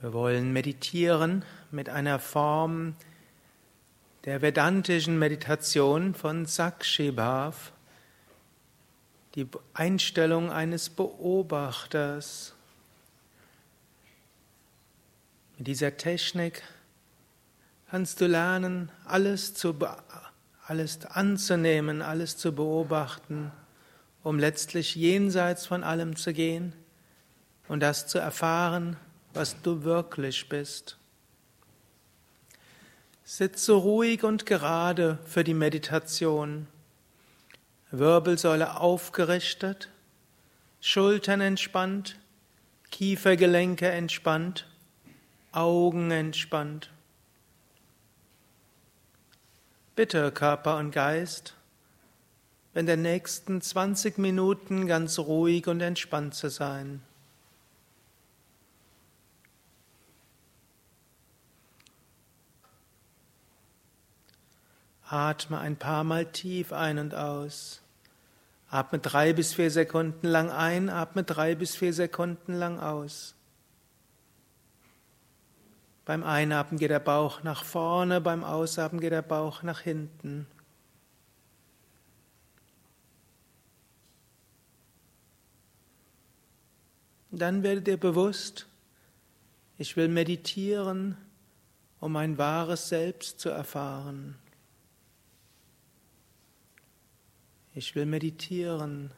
Wir wollen meditieren mit einer Form der vedantischen Meditation von Sakshibhav, die Einstellung eines Beobachters. Mit dieser Technik kannst du lernen, alles, zu, alles anzunehmen, alles zu beobachten, um letztlich jenseits von allem zu gehen und das zu erfahren, was du wirklich bist. Sitze ruhig und gerade für die Meditation. Wirbelsäule aufgerichtet, Schultern entspannt, Kiefergelenke entspannt, Augen entspannt. Bitte Körper und Geist, in den nächsten 20 Minuten ganz ruhig und entspannt zu sein. Atme ein paar Mal tief ein und aus. Atme drei bis vier Sekunden lang ein, atme drei bis vier Sekunden lang aus. Beim Einatmen geht der Bauch nach vorne, beim Ausatmen geht der Bauch nach hinten. Dann werde dir bewusst, ich will meditieren, um mein wahres Selbst zu erfahren. Ich will meditieren,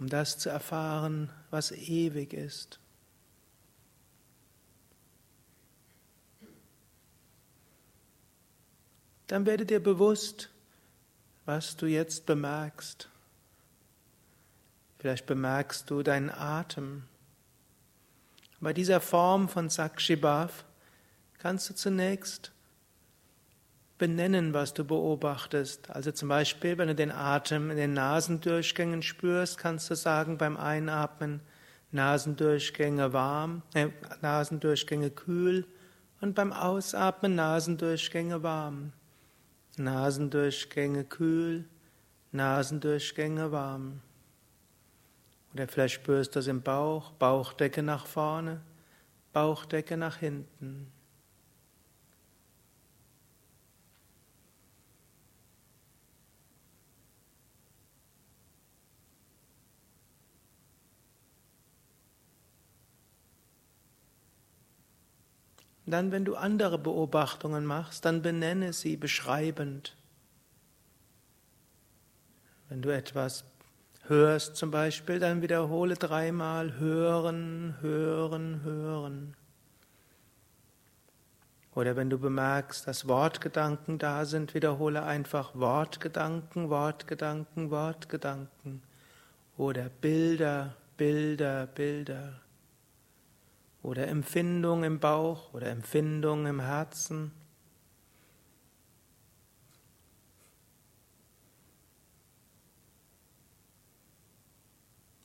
um das zu erfahren, was ewig ist. Dann werde dir bewusst, was du jetzt bemerkst. Vielleicht bemerkst du deinen Atem. Bei dieser Form von Sakshibhav kannst du zunächst benennen, was du beobachtest. Also zum Beispiel, wenn du den Atem in den Nasendurchgängen spürst, kannst du sagen beim Einatmen Nasendurchgänge warm, äh, Nasendurchgänge kühl und beim Ausatmen Nasendurchgänge warm. Nasendurchgänge kühl, Nasendurchgänge warm. Oder vielleicht spürst du es im Bauch, Bauchdecke nach vorne, Bauchdecke nach hinten. Dann, wenn du andere Beobachtungen machst, dann benenne sie beschreibend. Wenn du etwas hörst zum Beispiel, dann wiederhole dreimal hören, hören, hören. Oder wenn du bemerkst, dass Wortgedanken da sind, wiederhole einfach Wortgedanken, Wortgedanken, Wortgedanken. Oder Bilder, Bilder, Bilder oder Empfindung im Bauch oder Empfindung im Herzen.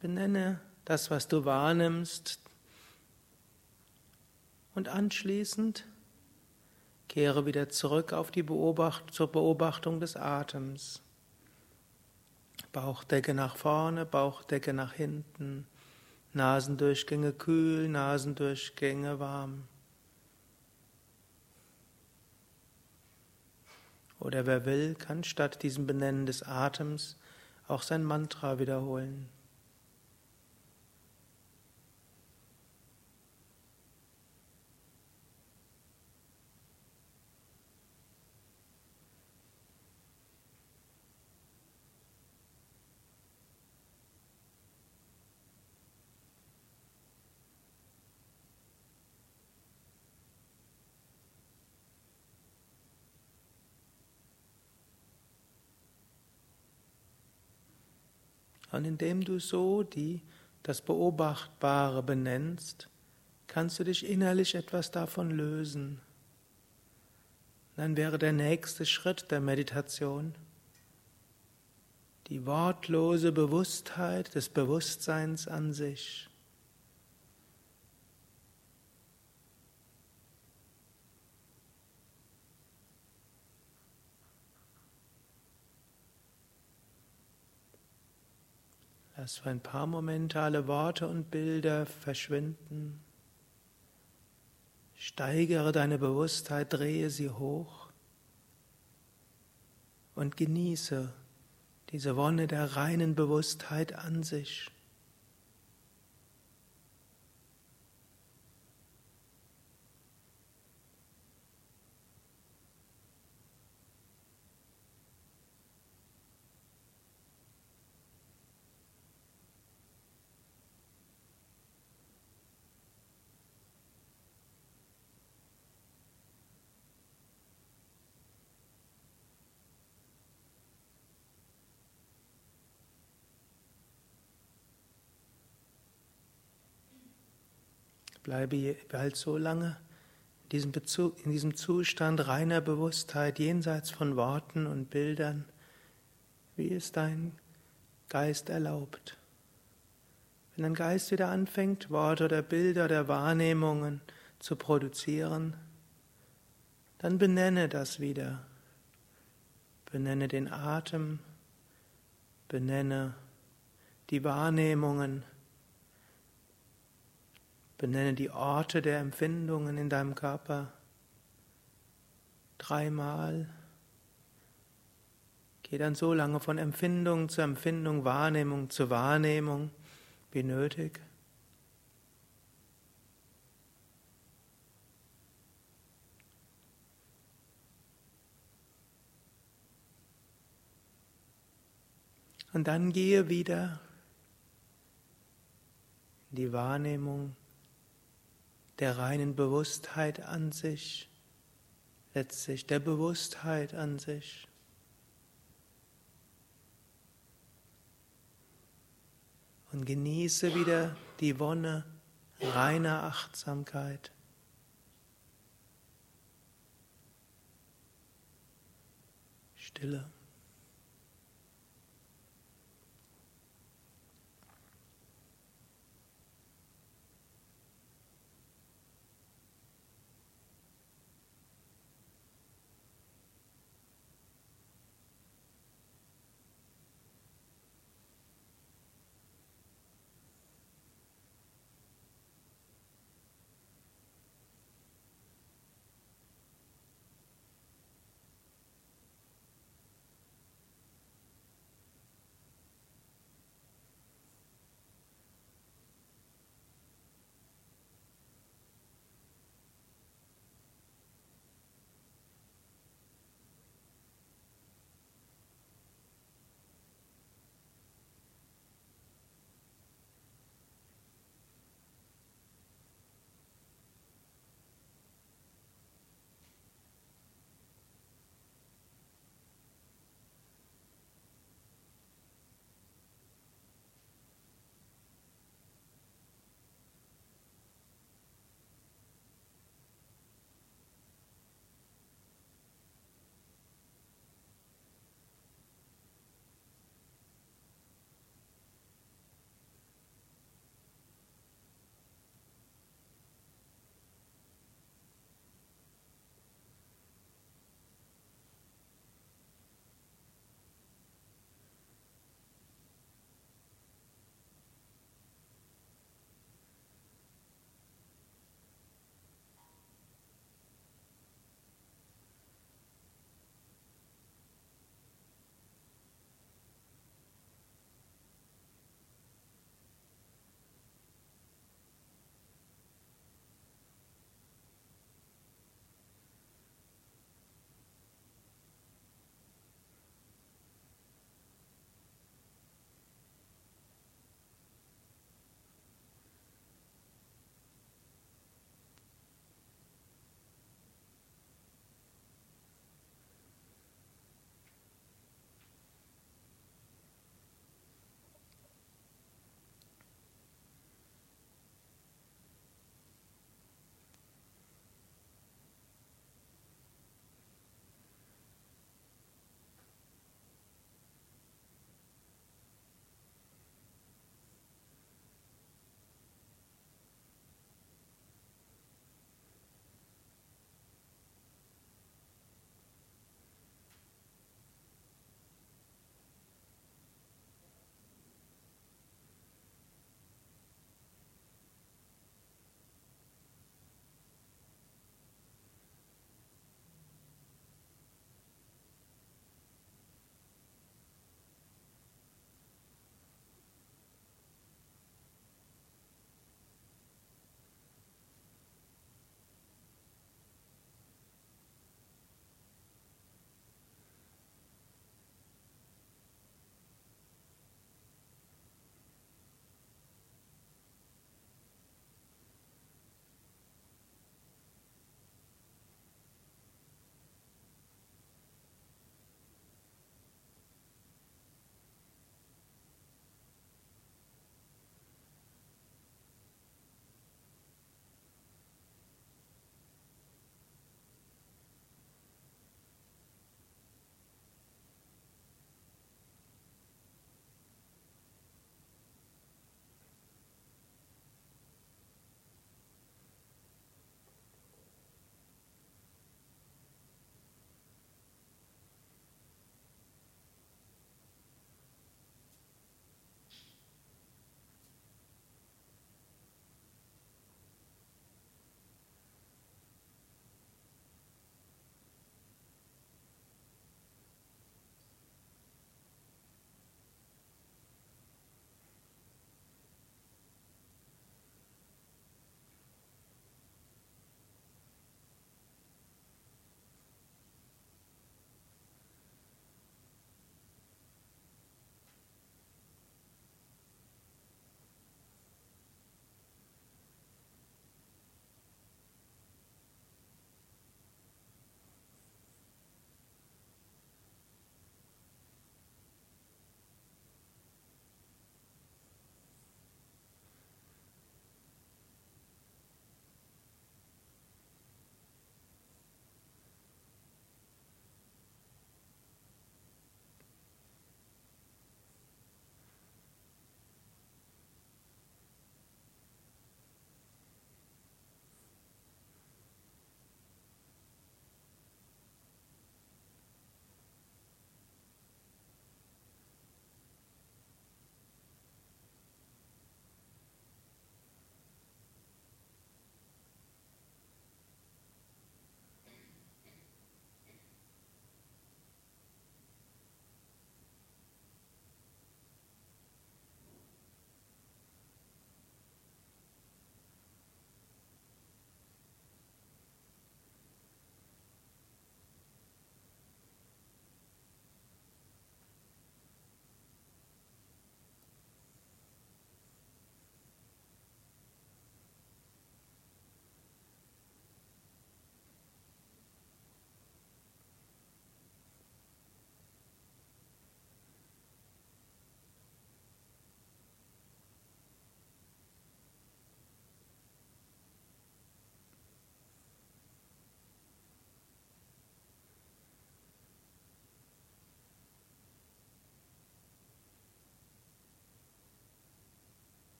Benenne das, was du wahrnimmst und anschließend kehre wieder zurück auf die Beobacht zur Beobachtung des Atems. Bauchdecke nach vorne, Bauchdecke nach hinten. Nasendurchgänge kühl, Nasendurchgänge warm. Oder wer will, kann statt diesem Benennen des Atems auch sein Mantra wiederholen. Und indem du so die, das Beobachtbare benennst, kannst du dich innerlich etwas davon lösen. Dann wäre der nächste Schritt der Meditation die wortlose Bewusstheit des Bewusstseins an sich. Lass für ein paar Momente alle Worte und Bilder verschwinden. Steigere deine Bewusstheit, drehe sie hoch und genieße diese Wonne der reinen Bewusstheit an sich. Bleibe halt so lange in diesem, Bezug, in diesem Zustand reiner Bewusstheit jenseits von Worten und Bildern, wie es dein Geist erlaubt. Wenn dein Geist wieder anfängt, Worte oder Bilder oder Wahrnehmungen zu produzieren, dann benenne das wieder. Benenne den Atem, benenne die Wahrnehmungen, Benenne die Orte der Empfindungen in deinem Körper dreimal. Geh dann so lange von Empfindung zu Empfindung, Wahrnehmung zu Wahrnehmung wie nötig. Und dann gehe wieder in die Wahrnehmung der reinen Bewusstheit an sich, letztlich der Bewusstheit an sich. Und genieße wieder die Wonne reiner Achtsamkeit. Stille.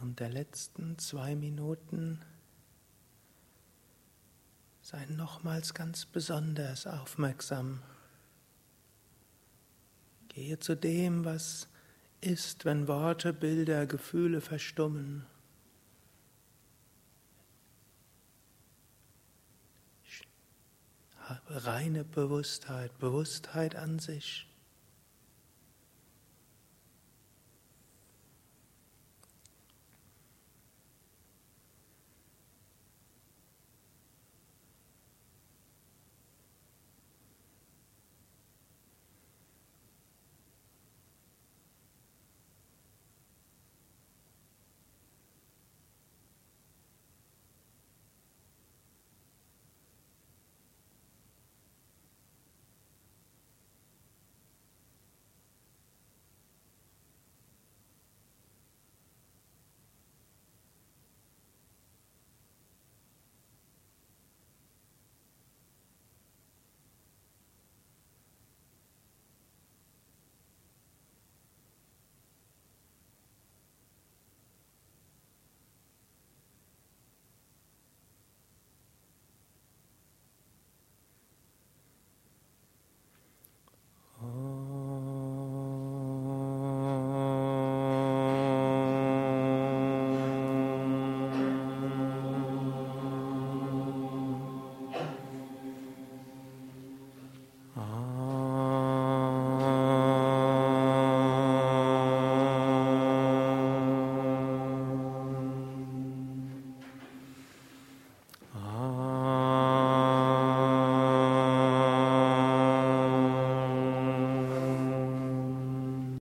Während der letzten zwei Minuten sei nochmals ganz besonders aufmerksam. Gehe zu dem, was ist, wenn Worte, Bilder, Gefühle verstummen. Reine Bewusstheit, Bewusstheit an sich.